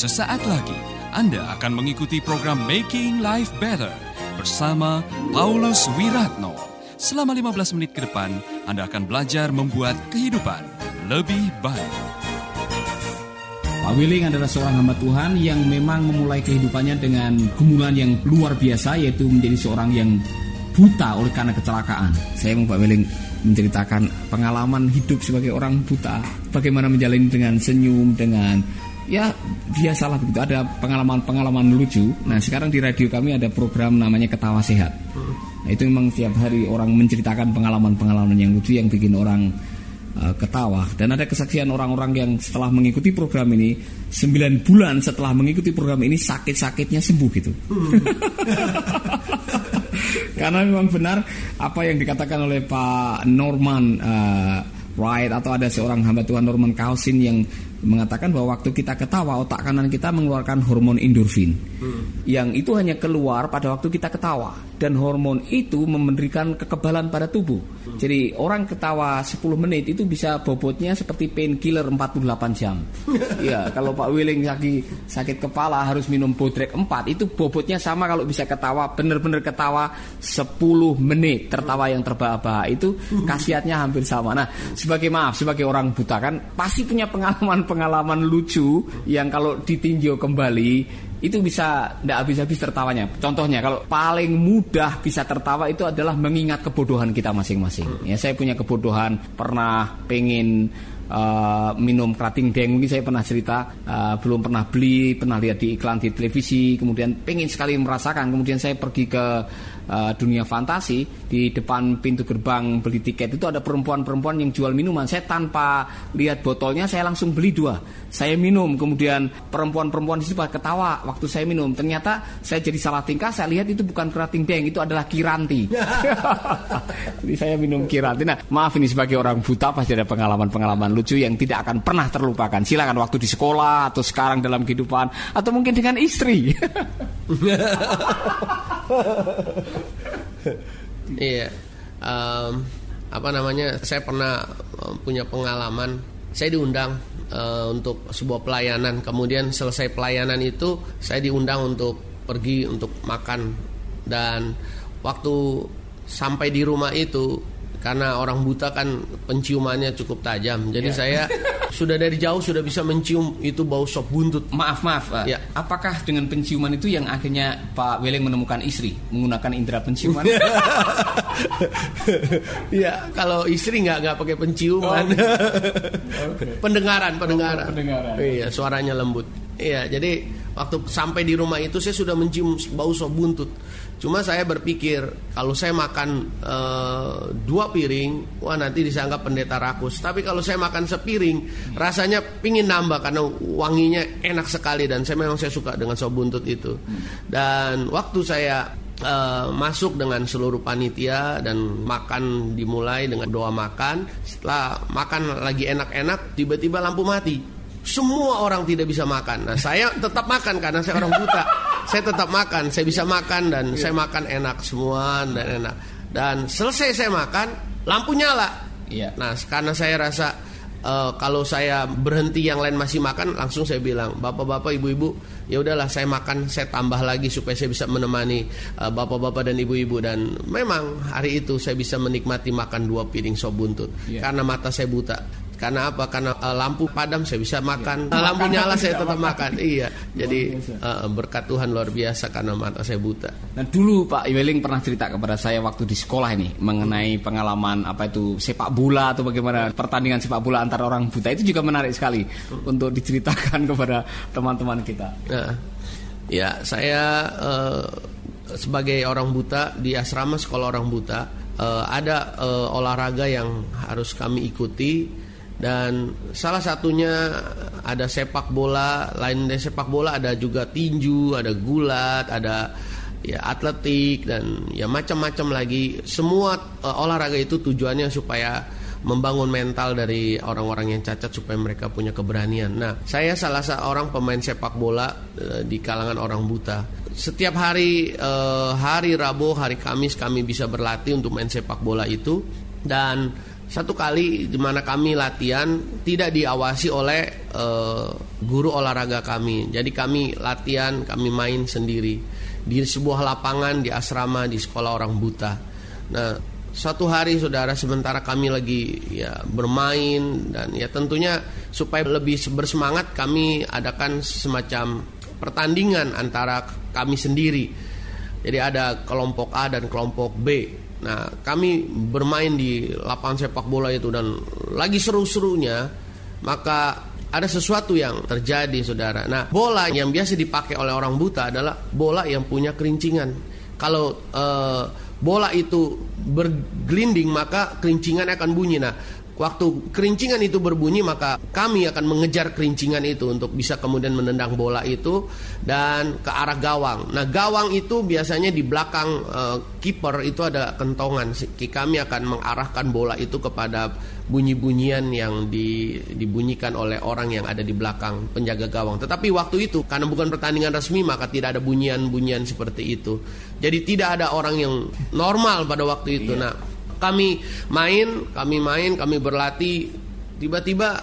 Sesaat lagi Anda akan mengikuti program Making Life Better bersama Paulus Wiratno. Selama 15 menit ke depan, Anda akan belajar membuat kehidupan lebih baik. Pak Willing adalah seorang hamba Tuhan yang memang memulai kehidupannya dengan gumulan yang luar biasa yaitu menjadi seorang yang buta oleh karena kecelakaan. Saya mau Pak Willing menceritakan pengalaman hidup sebagai orang buta, bagaimana menjalani dengan senyum, dengan ya biasalah begitu ada pengalaman-pengalaman lucu. Nah sekarang di radio kami ada program namanya Ketawa Sehat. Nah itu memang tiap hari orang menceritakan pengalaman-pengalaman yang lucu yang bikin orang uh, ketawa. Dan ada kesaksian orang-orang yang setelah mengikuti program ini 9 bulan setelah mengikuti program ini sakit-sakitnya sembuh gitu. Karena memang benar apa yang dikatakan oleh Pak Norman uh, Wright atau ada seorang hamba Tuhan Norman Kausin yang mengatakan bahwa waktu kita ketawa otak kanan kita mengeluarkan hormon endorfin hmm. yang itu hanya keluar pada waktu kita ketawa dan hormon itu memberikan kekebalan pada tubuh hmm. jadi orang ketawa 10 menit itu bisa bobotnya seperti painkiller 48 jam ya kalau Pak Willing lagi sakit kepala harus minum bodrek 4 itu bobotnya sama kalau bisa ketawa benar-benar ketawa 10 menit tertawa yang terbahak-bahak itu hmm. khasiatnya hampir sama nah sebagai maaf sebagai orang buta kan pasti punya pengalaman pengalaman lucu yang kalau ditinjau kembali itu bisa tidak habis-habis tertawanya. Contohnya kalau paling mudah bisa tertawa itu adalah mengingat kebodohan kita masing-masing. Ya saya punya kebodohan pernah pengen uh, minum kerating deng mungkin saya pernah cerita uh, belum pernah beli pernah lihat di iklan di televisi kemudian pengen sekali merasakan kemudian saya pergi ke uh, dunia fantasi di depan pintu gerbang beli tiket itu ada perempuan-perempuan yang jual minuman. Saya tanpa lihat botolnya saya langsung beli dua. Saya minum kemudian perempuan-perempuan di situ ketawa waktu saya minum. Ternyata saya jadi salah tingkah saya lihat itu bukan kerating deng itu adalah kiranti. Jadi saya minum kiranti. Nah maaf ini sebagai orang buta pasti ada pengalaman-pengalaman lucu yang tidak akan pernah terlupakan. Silakan waktu di sekolah atau sekarang dalam kehidupan atau mungkin dengan istri iya. Um, apa namanya saya pernah punya pengalaman. Saya diundang uh, untuk sebuah pelayanan. Kemudian selesai pelayanan itu saya diundang untuk pergi untuk makan. Dan waktu sampai di rumah itu karena orang buta kan penciumannya cukup tajam. Jadi ya. saya sudah dari jauh sudah bisa mencium itu bau sop buntut. Maaf maaf. Ya. Apakah dengan penciuman itu yang akhirnya Pak Weleng menemukan istri menggunakan indera penciuman? ya kalau istri nggak nggak pakai penciuman. Oh. okay. pendengaran pendengaran. Oh, pendengaran. Iya suaranya lembut. Iya jadi waktu sampai di rumah itu saya sudah mencium bau sop buntut Cuma saya berpikir kalau saya makan e, dua piring, wah nanti disanggap pendeta rakus. Tapi kalau saya makan sepiring, rasanya pingin nambah karena wanginya enak sekali dan saya memang saya suka dengan sop buntut itu. Dan waktu saya e, masuk dengan seluruh panitia dan makan dimulai dengan doa makan. Setelah makan lagi enak-enak, tiba-tiba lampu mati semua orang tidak bisa makan. Nah, saya tetap makan karena saya orang buta. Saya tetap makan, saya bisa makan dan yeah. saya makan enak semua dan enak. Dan selesai saya makan, lampu nyala. Yeah. Nah, karena saya rasa uh, kalau saya berhenti yang lain masih makan, langsung saya bilang, bapak-bapak, ibu-ibu, ya udahlah saya makan, saya tambah lagi supaya saya bisa menemani uh, bapak-bapak dan ibu-ibu. Dan memang hari itu saya bisa menikmati makan dua piring sop buntut yeah. karena mata saya buta. Karena apa? Karena uh, lampu padam saya bisa makan. Ya. lampu nyala saya tetap makan. Iya. Jadi uh, berkat Tuhan luar biasa karena mata saya buta. Nah dulu Pak Iweling pernah cerita kepada saya waktu di sekolah ini mengenai pengalaman apa itu sepak bola atau bagaimana pertandingan sepak bola antara orang buta itu juga menarik sekali untuk diceritakan kepada teman-teman kita. Nah, ya saya uh, sebagai orang buta di asrama sekolah orang buta uh, ada uh, olahraga yang harus kami ikuti dan salah satunya ada sepak bola, lain dari sepak bola ada juga tinju, ada gulat, ada ya atletik dan ya macam-macam lagi. Semua uh, olahraga itu tujuannya supaya membangun mental dari orang-orang yang cacat supaya mereka punya keberanian. Nah, saya salah seorang pemain sepak bola uh, di kalangan orang buta. Setiap hari uh, hari Rabu, hari Kamis kami bisa berlatih untuk main sepak bola itu dan satu kali di mana kami latihan tidak diawasi oleh uh, guru olahraga kami. Jadi kami latihan, kami main sendiri di sebuah lapangan di asrama di sekolah orang buta. Nah, satu hari saudara sementara kami lagi ya bermain dan ya tentunya supaya lebih bersemangat kami adakan semacam pertandingan antara kami sendiri. Jadi ada kelompok A dan kelompok B. Nah, kami bermain di lapangan sepak bola itu dan lagi seru-serunya, maka ada sesuatu yang terjadi, saudara. Nah, bola yang biasa dipakai oleh orang buta adalah bola yang punya kerincingan. Kalau uh, bola itu bergelinding, maka kerincingan akan bunyi. Nah, Waktu kerincingan itu berbunyi maka kami akan mengejar kerincingan itu untuk bisa kemudian menendang bola itu dan ke arah gawang. Nah gawang itu biasanya di belakang uh, kiper itu ada kentongan. Kami akan mengarahkan bola itu kepada bunyi-bunyian yang di, dibunyikan oleh orang yang ada di belakang penjaga gawang. Tetapi waktu itu karena bukan pertandingan resmi maka tidak ada bunyian-bunyian seperti itu. Jadi tidak ada orang yang normal pada waktu itu. Iya. Nah kami main, kami main, kami berlatih. Tiba-tiba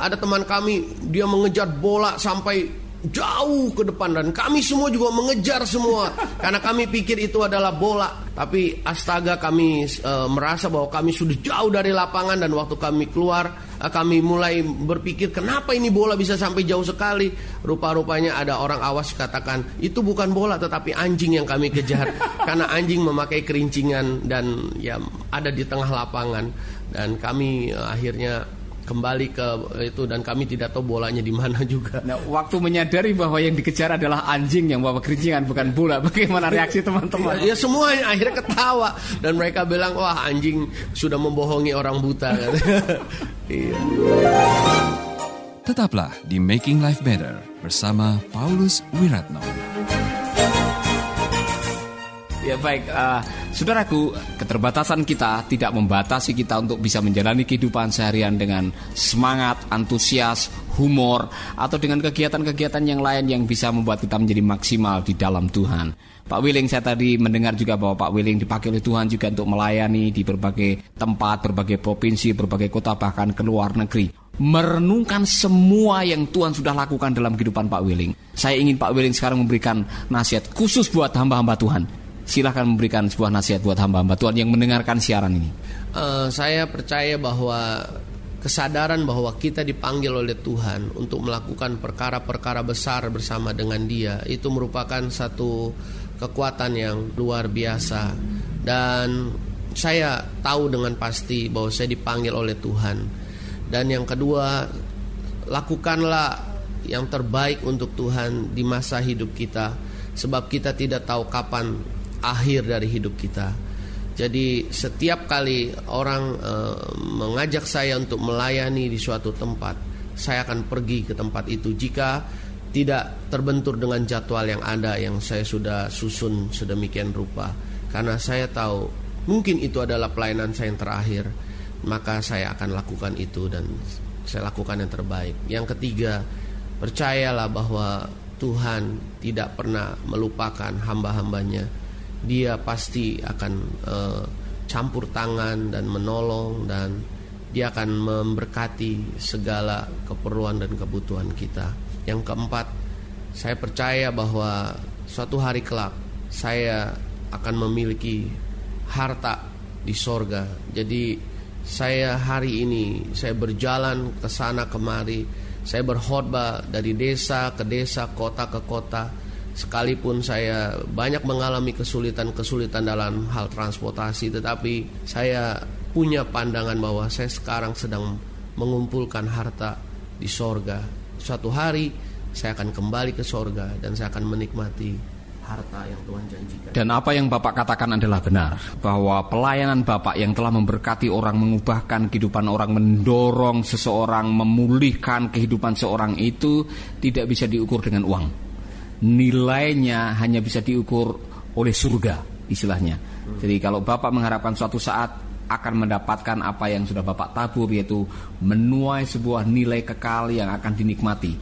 ada teman kami, dia mengejar bola sampai jauh ke depan. Dan kami semua juga mengejar semua. Karena kami pikir itu adalah bola. Tapi astaga kami e, merasa bahwa kami sudah jauh dari lapangan. Dan waktu kami keluar e, kami mulai berpikir kenapa ini bola bisa sampai jauh sekali? Rupa-rupanya ada orang awas katakan itu bukan bola tetapi anjing yang kami kejar. Karena anjing memakai kerincingan dan ya ada di tengah lapangan. Dan kami e, akhirnya kembali ke itu dan kami tidak tahu bolanya di mana juga. Nah, waktu menyadari bahwa yang dikejar adalah anjing yang bawa kerincingan bukan bola, bagaimana reaksi teman-teman? Ya, ya semua akhirnya ketawa dan mereka bilang wah anjing sudah membohongi orang buta. iya. Tetaplah di Making Life Better bersama Paulus Wiratno. Ya baik, uh, saudaraku, keterbatasan kita tidak membatasi kita untuk bisa menjalani kehidupan seharian dengan semangat, antusias, humor, atau dengan kegiatan-kegiatan yang lain yang bisa membuat kita menjadi maksimal di dalam Tuhan. Pak Willing, saya tadi mendengar juga bahwa Pak Willing dipakai oleh Tuhan juga untuk melayani di berbagai tempat, berbagai provinsi, berbagai kota, bahkan ke luar negeri merenungkan semua yang Tuhan sudah lakukan dalam kehidupan Pak Willing. Saya ingin Pak Willing sekarang memberikan nasihat khusus buat hamba-hamba Tuhan silahkan memberikan sebuah nasihat buat hamba-hamba Tuhan yang mendengarkan siaran ini. Uh, saya percaya bahwa kesadaran bahwa kita dipanggil oleh Tuhan untuk melakukan perkara-perkara besar bersama dengan Dia itu merupakan satu kekuatan yang luar biasa dan saya tahu dengan pasti bahwa saya dipanggil oleh Tuhan dan yang kedua lakukanlah yang terbaik untuk Tuhan di masa hidup kita sebab kita tidak tahu kapan akhir dari hidup kita. Jadi setiap kali orang e, mengajak saya untuk melayani di suatu tempat, saya akan pergi ke tempat itu jika tidak terbentur dengan jadwal yang ada yang saya sudah susun sedemikian rupa. Karena saya tahu mungkin itu adalah pelayanan saya yang terakhir, maka saya akan lakukan itu dan saya lakukan yang terbaik. Yang ketiga, percayalah bahwa Tuhan tidak pernah melupakan hamba-hambanya dia pasti akan uh, campur tangan dan menolong dan dia akan memberkati segala keperluan dan kebutuhan kita. Yang keempat, saya percaya bahwa suatu hari kelak saya akan memiliki harta di sorga. Jadi saya hari ini saya berjalan ke sana kemari, saya berkhotbah dari desa ke desa, kota ke kota Sekalipun saya banyak mengalami kesulitan-kesulitan dalam hal transportasi, tetapi saya punya pandangan bahwa saya sekarang sedang mengumpulkan harta di sorga. Suatu hari saya akan kembali ke sorga dan saya akan menikmati harta yang Tuhan janjikan. Dan apa yang Bapak katakan adalah benar bahwa pelayanan Bapak yang telah memberkati orang, mengubahkan kehidupan orang, mendorong seseorang, memulihkan kehidupan seorang itu tidak bisa diukur dengan uang nilainya hanya bisa diukur oleh surga istilahnya. Jadi kalau Bapak mengharapkan suatu saat akan mendapatkan apa yang sudah Bapak tabur yaitu menuai sebuah nilai kekal yang akan dinikmati.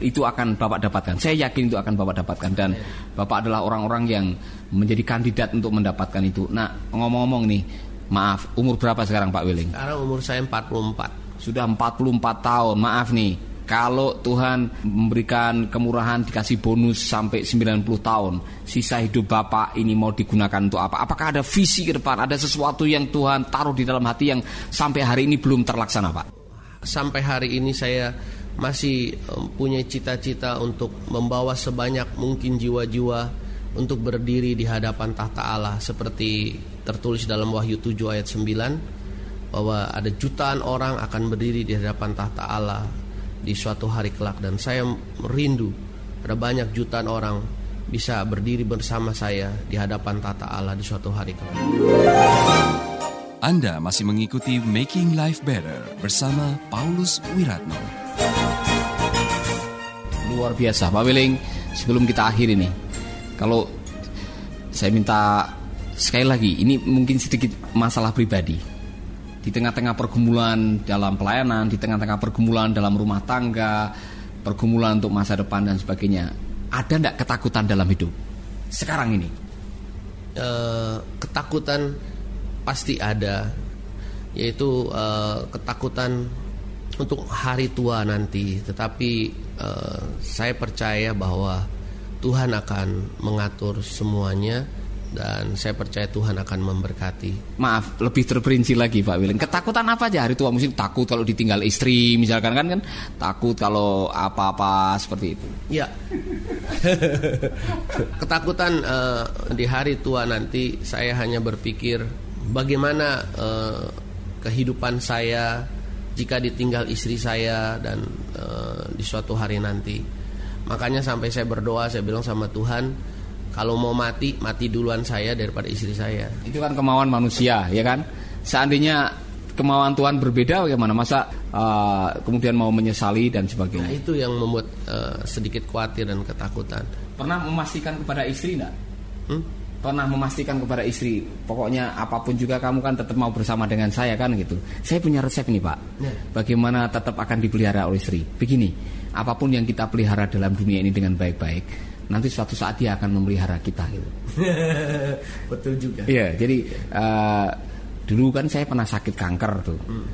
Itu akan Bapak dapatkan. Saya yakin itu akan Bapak dapatkan dan Bapak adalah orang-orang yang menjadi kandidat untuk mendapatkan itu. Nah, ngomong-ngomong nih, Maaf, umur berapa sekarang Pak Willing? Sekarang umur saya 44. Sudah 44 tahun. Maaf nih, kalau Tuhan memberikan kemurahan dikasih bonus sampai 90 tahun, sisa hidup Bapak ini mau digunakan untuk apa? Apakah ada visi ke depan? Ada sesuatu yang Tuhan taruh di dalam hati yang sampai hari ini belum terlaksana, Pak? Sampai hari ini saya masih punya cita-cita untuk membawa sebanyak mungkin jiwa-jiwa untuk berdiri di hadapan tahta Allah seperti tertulis dalam Wahyu 7 ayat 9 bahwa ada jutaan orang akan berdiri di hadapan tahta Allah di suatu hari kelak dan saya merindu ada banyak jutaan orang bisa berdiri bersama saya di hadapan tata Allah di suatu hari kelak. Anda masih mengikuti Making Life Better bersama Paulus Wiratno. Luar biasa, Pak Wiling. Sebelum kita akhiri nih, kalau saya minta sekali lagi, ini mungkin sedikit masalah pribadi di tengah-tengah pergumulan dalam pelayanan, di tengah-tengah pergumulan dalam rumah tangga, pergumulan untuk masa depan dan sebagainya, ada tidak ketakutan dalam hidup sekarang ini? E, ketakutan pasti ada, yaitu e, ketakutan untuk hari tua nanti. Tetapi e, saya percaya bahwa Tuhan akan mengatur semuanya dan saya percaya Tuhan akan memberkati. Maaf, lebih terperinci lagi Pak William. Ketakutan apa aja hari tua mungkin takut kalau ditinggal istri misalkan kan kan takut kalau apa-apa seperti itu. Ya. Ketakutan uh, di hari tua nanti saya hanya berpikir bagaimana uh, kehidupan saya jika ditinggal istri saya dan uh, di suatu hari nanti. Makanya sampai saya berdoa saya bilang sama Tuhan kalau mau mati mati duluan saya daripada istri saya. Itu kan kemauan manusia ya kan? Seandainya kemauan Tuhan berbeda bagaimana? Masa uh, kemudian mau menyesali dan sebagainya? Nah, itu yang membuat uh, sedikit khawatir dan ketakutan. Pernah memastikan kepada istri enggak hmm? pernah memastikan kepada istri pokoknya apa pun juga kamu kan tetap mau bersama dengan saya kan gitu. Saya punya resep nih pak. Ya. bagaimana tetap akan dipelihara oleh istri? Begini apa pun yang kita pelihara dalam dunia ini dengan baik-baik nanti suatu saat dia akan memelihara kita gitu. Betul juga. Iya, jadi uh, dulu kan saya pernah sakit kanker tuh. Hmm.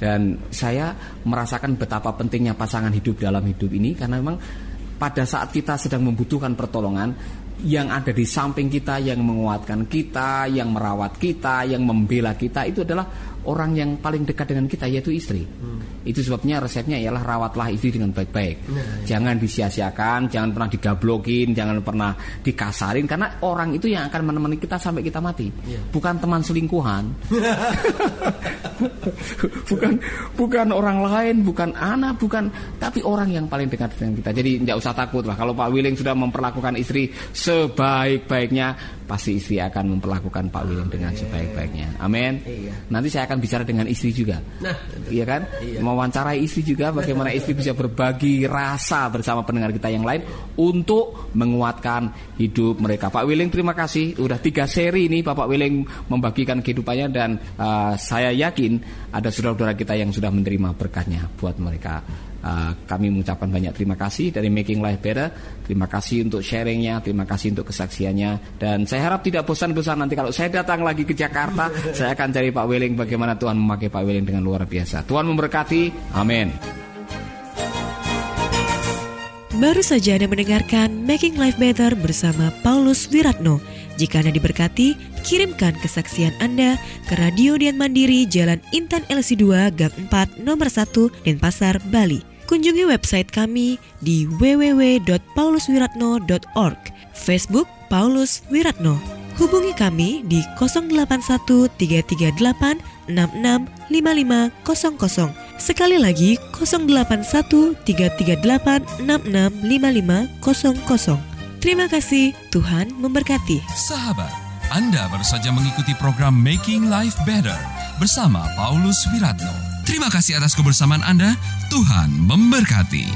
Dan saya merasakan betapa pentingnya pasangan hidup dalam hidup ini karena memang pada saat kita sedang membutuhkan pertolongan, yang ada di samping kita, yang menguatkan kita, yang merawat kita, yang membela kita itu adalah orang yang paling dekat dengan kita yaitu istri. Hmm. Itu sebabnya resepnya ialah rawatlah istri dengan baik-baik. Nah, ya. Jangan disia-siakan, jangan pernah digablokin, jangan pernah dikasarin karena orang itu yang akan menemani kita sampai kita mati. Ya. Bukan teman selingkuhan. bukan bukan orang lain, bukan anak, bukan tapi orang yang paling dekat dengan kita. Jadi tidak usah takut lah kalau Pak Willing sudah memperlakukan istri sebaik-baiknya, pasti istri akan memperlakukan Pak Willing dengan sebaik-baiknya. Amin. Iya. Nanti saya akan bicara dengan istri juga. Nah, iya kan? Iya. Mewawancarai istri juga bagaimana istri bisa berbagi rasa bersama pendengar kita yang lain untuk menguatkan hidup mereka. Pak Willing terima kasih. Udah tiga seri ini Bapak Willing membagikan kehidupannya dan uh, saya yakin ada saudara-saudara kita yang sudah menerima berkatnya buat mereka. Uh, kami mengucapkan banyak terima kasih dari Making Life Better. Terima kasih untuk sharingnya, terima kasih untuk kesaksiannya. Dan saya harap tidak bosan-bosan nanti kalau saya datang lagi ke Jakarta, saya akan cari Pak Weling bagaimana Tuhan memakai Pak Weling dengan luar biasa. Tuhan memberkati. Amin. Baru saja Anda mendengarkan Making Life Better bersama Paulus Wiratno. Jika Anda diberkati, kirimkan kesaksian Anda ke Radio Dian Mandiri Jalan Intan LC2 Gang 4 Nomor 1 Denpasar, Bali. Kunjungi website kami di www.pauluswiratno.org, Facebook Paulus Wiratno. Hubungi kami di 081 338 665500. Sekali lagi 081 338 665500. Terima kasih, Tuhan memberkati. Sahabat, Anda baru saja mengikuti program Making Life Better bersama Paulus Wiratno. Terima kasih atas kebersamaan Anda. Tuhan memberkati.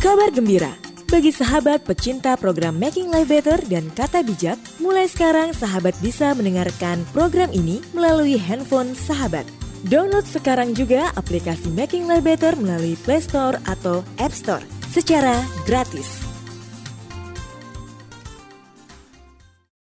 Kabar gembira bagi sahabat pecinta program Making Life Better dan Kata Bijak, mulai sekarang sahabat bisa mendengarkan program ini melalui handphone sahabat. Download sekarang juga aplikasi Making Life Better melalui Play Store atau App Store secara gratis.